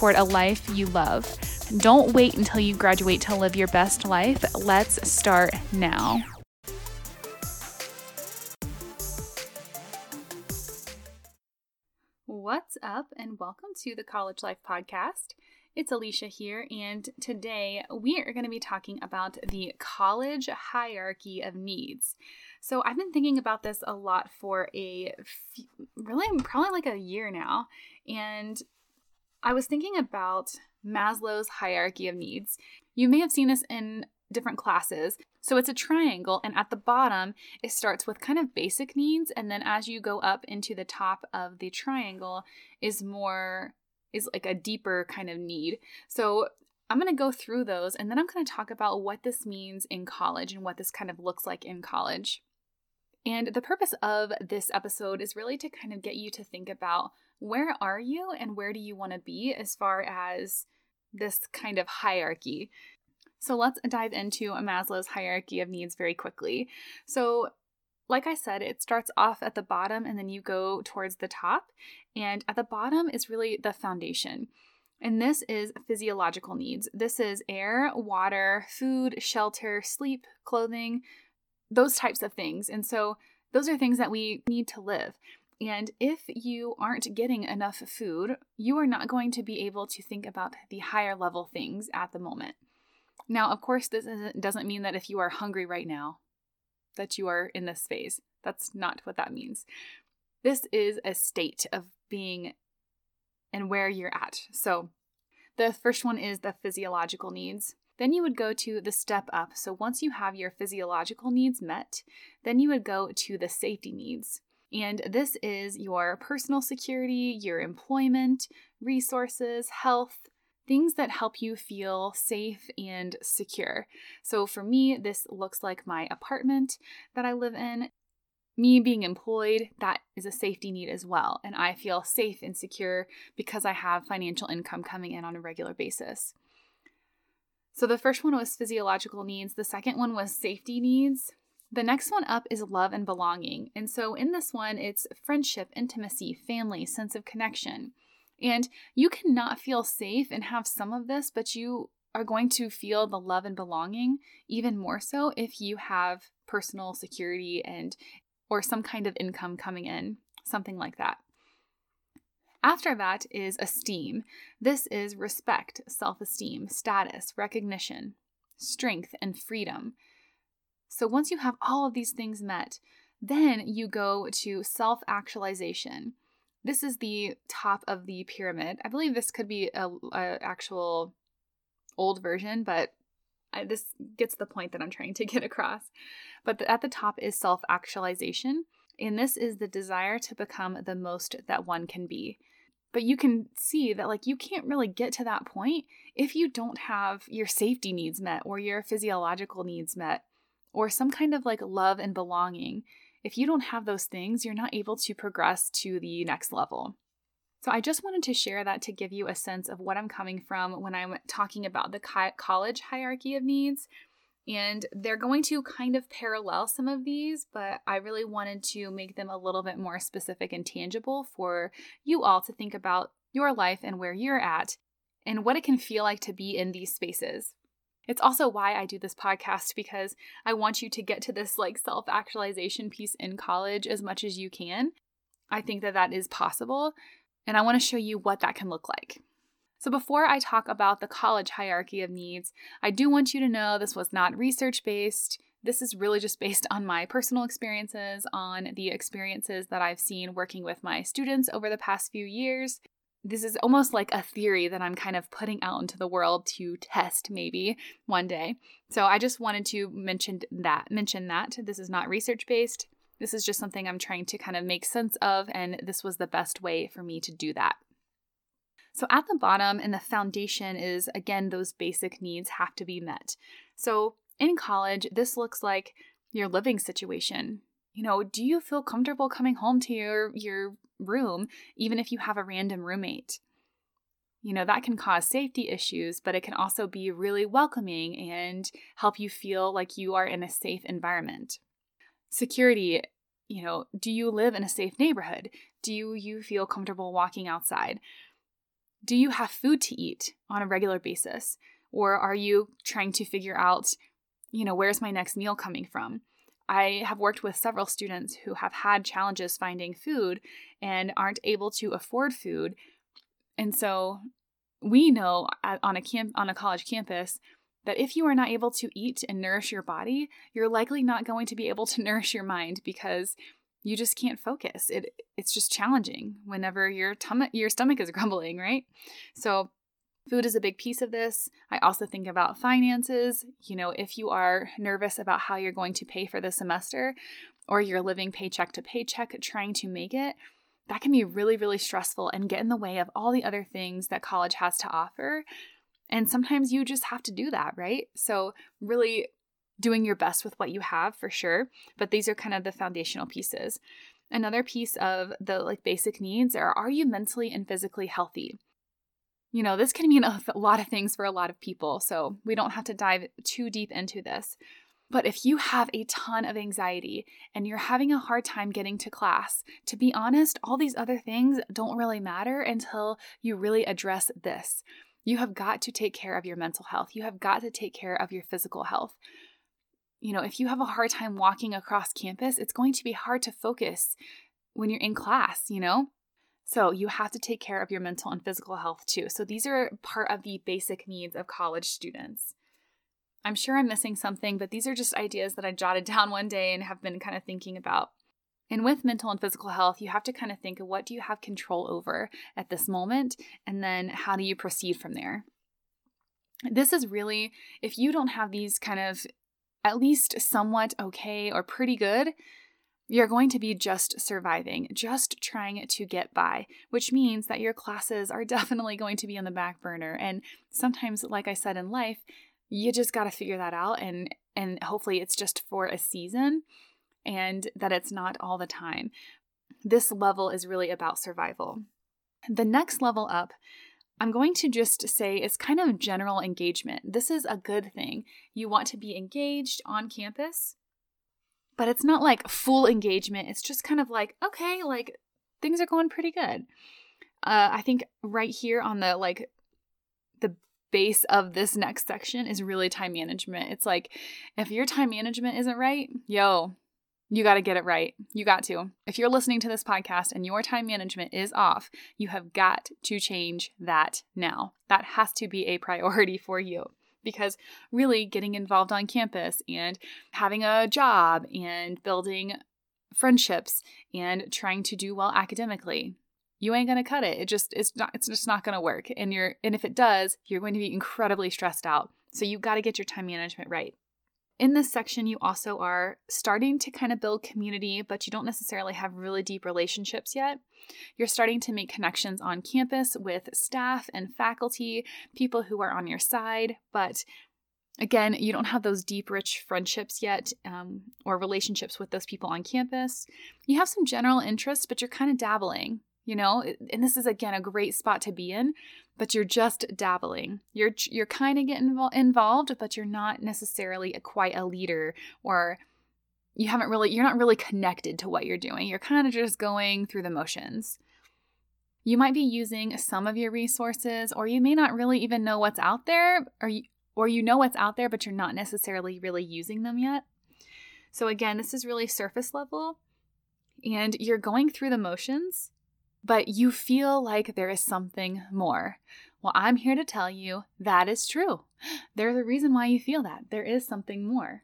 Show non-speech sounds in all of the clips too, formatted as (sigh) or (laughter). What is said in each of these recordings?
toward a life you love. Don't wait until you graduate to live your best life. Let's start now. What's up, and welcome to the College Life Podcast. It's Alicia here, and today we are going to be talking about the college hierarchy of needs. So, I've been thinking about this a lot for a few, really probably like a year now, and I was thinking about Maslow's hierarchy of needs. You may have seen this in different classes. So it's a triangle, and at the bottom, it starts with kind of basic needs, and then as you go up into the top of the triangle, is more, is like a deeper kind of need. So I'm going to go through those, and then I'm going to talk about what this means in college and what this kind of looks like in college. And the purpose of this episode is really to kind of get you to think about where are you and where do you want to be as far as this kind of hierarchy. So let's dive into Maslow's hierarchy of needs very quickly. So, like I said, it starts off at the bottom and then you go towards the top. And at the bottom is really the foundation. And this is physiological needs. This is air, water, food, shelter, sleep, clothing, those types of things. And so those are things that we need to live. And if you aren't getting enough food, you are not going to be able to think about the higher level things at the moment. Now, of course, this doesn't mean that if you are hungry right now, that you are in this phase. That's not what that means. This is a state of being and where you're at. So, the first one is the physiological needs. Then you would go to the step up. So, once you have your physiological needs met, then you would go to the safety needs. And this is your personal security, your employment, resources, health, things that help you feel safe and secure. So for me, this looks like my apartment that I live in. Me being employed, that is a safety need as well. And I feel safe and secure because I have financial income coming in on a regular basis. So the first one was physiological needs, the second one was safety needs. The next one up is love and belonging. And so in this one, it's friendship, intimacy, family, sense of connection. And you cannot feel safe and have some of this, but you are going to feel the love and belonging even more so if you have personal security and or some kind of income coming in, something like that. After that is esteem. This is respect, self esteem, status, recognition, strength, and freedom. So once you have all of these things met, then you go to self actualization. This is the top of the pyramid. I believe this could be a, a actual old version, but I, this gets the point that I'm trying to get across. But the, at the top is self actualization, and this is the desire to become the most that one can be. But you can see that, like, you can't really get to that point if you don't have your safety needs met or your physiological needs met or some kind of like love and belonging. If you don't have those things, you're not able to progress to the next level. So, I just wanted to share that to give you a sense of what I'm coming from when I'm talking about the college hierarchy of needs. And they're going to kind of parallel some of these, but I really wanted to make them a little bit more specific and tangible for you all to think about your life and where you're at and what it can feel like to be in these spaces. It's also why I do this podcast because I want you to get to this like self actualization piece in college as much as you can. I think that that is possible, and I want to show you what that can look like. So, before I talk about the college hierarchy of needs, I do want you to know this was not research based. This is really just based on my personal experiences, on the experiences that I've seen working with my students over the past few years, this is almost like a theory that I'm kind of putting out into the world to test maybe one day. So I just wanted to mention that mention that this is not research based. This is just something I'm trying to kind of make sense of and this was the best way for me to do that. So at the bottom and the foundation is again those basic needs have to be met. So in college, this looks like your living situation. You know, do you feel comfortable coming home to your your room even if you have a random roommate? You know, that can cause safety issues, but it can also be really welcoming and help you feel like you are in a safe environment. Security, you know, do you live in a safe neighborhood? Do you feel comfortable walking outside? Do you have food to eat on a regular basis? Or are you trying to figure out, you know, where's my next meal coming from? I have worked with several students who have had challenges finding food and aren't able to afford food. And so we know on a camp on a college campus that if you are not able to eat and nourish your body, you're likely not going to be able to (laughs) nourish your mind because you just can't focus. It it's just challenging whenever your tum- your stomach is (laughs) grumbling, right? So Food is a big piece of this. I also think about finances. You know, if you are nervous about how you're going to pay for the semester or you're living paycheck to paycheck trying to make it, that can be really, really stressful and get in the way of all the other things that college has to offer. And sometimes you just have to do that, right? So, really doing your best with what you have for sure. But these are kind of the foundational pieces. Another piece of the like basic needs are are you mentally and physically healthy? You know, this can mean a (laughs) lot of things for a lot of people, so we don't have to dive too deep into this. But if you have a ton of anxiety and you're having a hard time getting to class, to be honest, all these other things don't really matter until you really address this. You have got to take care of your mental health. You have got to take care of your physical health. You know, if you have a hard time walking across campus, it's going to be hard to focus when you're in class, you know? So you have to take care of your mental and physical health too. So these are part of the basic needs of college students. I'm sure I'm missing something, but these are just ideas that I jotted (laughs) down one day and have been kind of thinking about. And with mental and physical health, you have to kind of think of what do you have control over at this moment, and then how do you proceed from there. This is really, if you don't have these kind of at least somewhat okay or pretty good, you're going to be just surviving, just trying to get by, which means that your classes are (laughs) definitely going to be on the back burner. And sometimes, like I said in life, you just got to figure that out and and hopefully it's just for a season and that it's not all the time. This level is really about survival. The next level up I'm going to just say it's kind of general engagement. This is a good thing. You want to be engaged on campus but it's not like full engagement. It's just kind of like, okay, like things are going pretty good. Uh, I think right here on the like the base of this next section is really time management. It's like if your time management isn't right, yo, you got to get it right. You got to. If you're listening to this podcast and your time management is off, you have got to change that now. That has to be a priority for you because really getting involved on campus and having a job and building friendships and trying to do well academically you ain't going to cut it it just it's not it's just not going to work and you're and if it does you're going to be incredibly stressed out so you got to get your time management right in this section, you also are starting to kind of build community, but you don't necessarily have really deep relationships yet. You're starting to make connections on campus with staff and faculty, people who are on your side, but Again, you don't have those deep, rich friendships yet um, or relationships with those people on campus. You have some general interests, but you're kind of dabbling you know and this is again a great spot to be in but you're just dabbling. You're you're kind of getting involved but you're not necessarily a, quite a leader or you haven't really you're not really connected to what you're doing. You're kind of just going through the motions. You might be using some of your resources or you may not really even know what's out there or you, or you know what's out there but you're not necessarily really using them yet. So again this is really surface level and you're going through the motions but you feel like there is something more. Well, I'm here to tell you that is true. (gasps) There's a reason why you feel that. There is something more.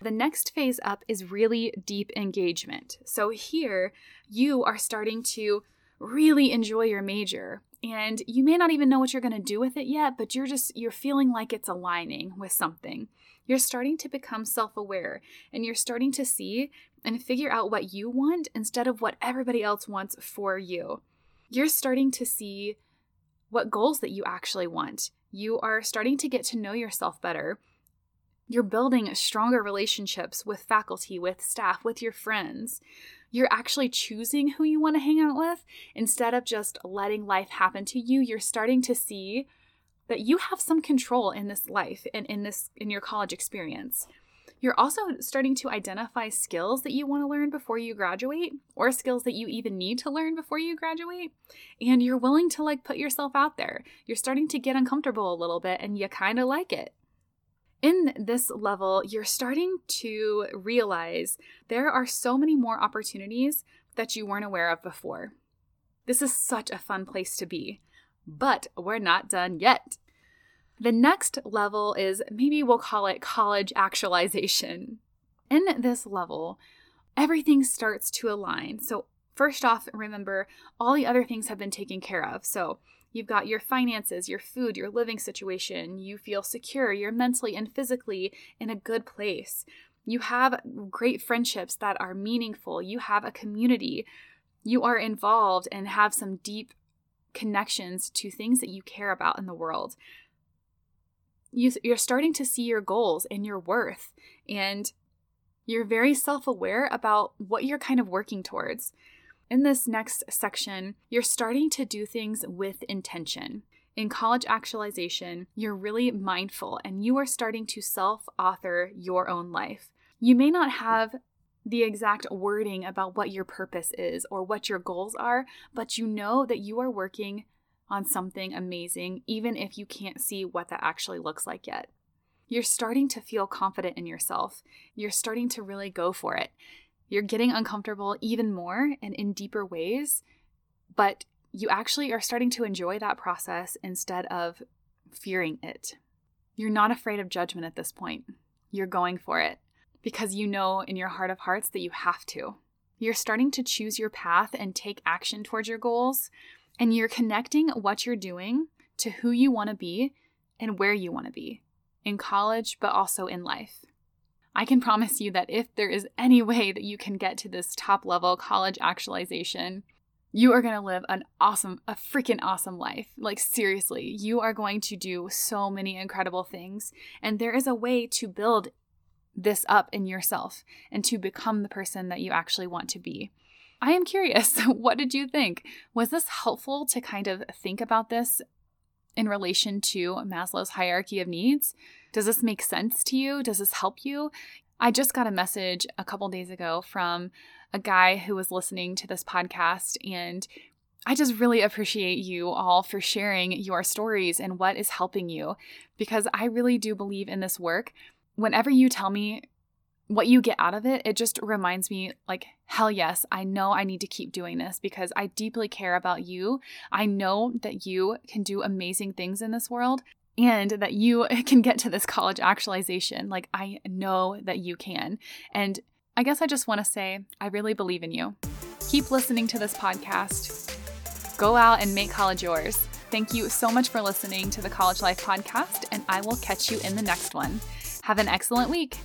The next phase up is really deep engagement. So here, you are starting to really enjoy your major and you may not even know what you're going to do with it yet but you're just you're feeling like it's aligning with something you're starting to become self-aware and you're starting to see and figure out what you want instead of what everybody else wants for you. You're starting to see what goals that you actually want. You are starting to get to know yourself better. You're building stronger relationships with faculty, with staff, with your friends. You're actually choosing who you want to hang out with instead of just letting life happen to you. You're starting to see that you have some control in this life and in this in your college experience. You're also starting to identify skills that you want to learn before you graduate or skills that you even need to learn before you graduate. And you're willing to like put yourself out there. You're starting to get uncomfortable a little bit and you kind of like it. In this level, you're starting to realize there are so many more opportunities that you weren't aware of before. This is such a fun place to be. But we're not done yet. The next level is maybe we'll call it college actualization. In this level, everything starts to align. So, first off, remember all the other things have been taken care of. So, you've got your finances, your food, your living situation. You feel secure, you're mentally and physically in a good place. You have great friendships that are meaningful. You have a community. You are involved and have some deep connections to things that you care about in the world you, you're starting to see your goals and your worth, and you're very self aware about what you're kind of working towards. In this next section, you're starting to do things with intention. In college actualization, you're really mindful and you are starting to self author your own life. You may not have the exact wording about what your purpose is or what your goals are, but you know that you are working on something amazing, even if you can't see what that actually looks like yet. You're starting to feel confident in yourself. You're starting to really go for it. You're getting uncomfortable even more and in deeper ways, but you actually are starting to enjoy that process instead of fearing it. You're not afraid of judgment at this point. You're going for it because you know in your heart of hearts that you have to. You're starting to choose your path and take action towards your goals and you're connecting what you're doing to who you want to be and where you want to be in college, but also in life. I can promise you that if there is any way that you can get to this top level college actualization, you are going to live an awesome, a freaking awesome life. Like, seriously, you are going to do so many incredible things. And there is a way to build this up in yourself and to become the person that you actually want to be. I am curious, (laughs) what did you think? Was this helpful to kind of think about this in relation to Maslow's hierarchy of needs? Does this make sense to you? Does this help you? I just got a message a couple days ago from a guy who was listening to this podcast and I just really appreciate you all for sharing your stories and what is helping you because I really do believe in this work. Whenever you tell me what you get out of it, it just reminds me like, hell yes, I know I need to keep doing this because I deeply care about you. I know that you can do amazing things in this world and that you (laughs) can get to this college actualization. Like, I know that you can. And I guess I just want to say, I really believe in you. Keep listening to this podcast. Go out and make college yours. Thank you so much for listening to the College Life Podcast, and I will catch you in the next one. Have an excellent week.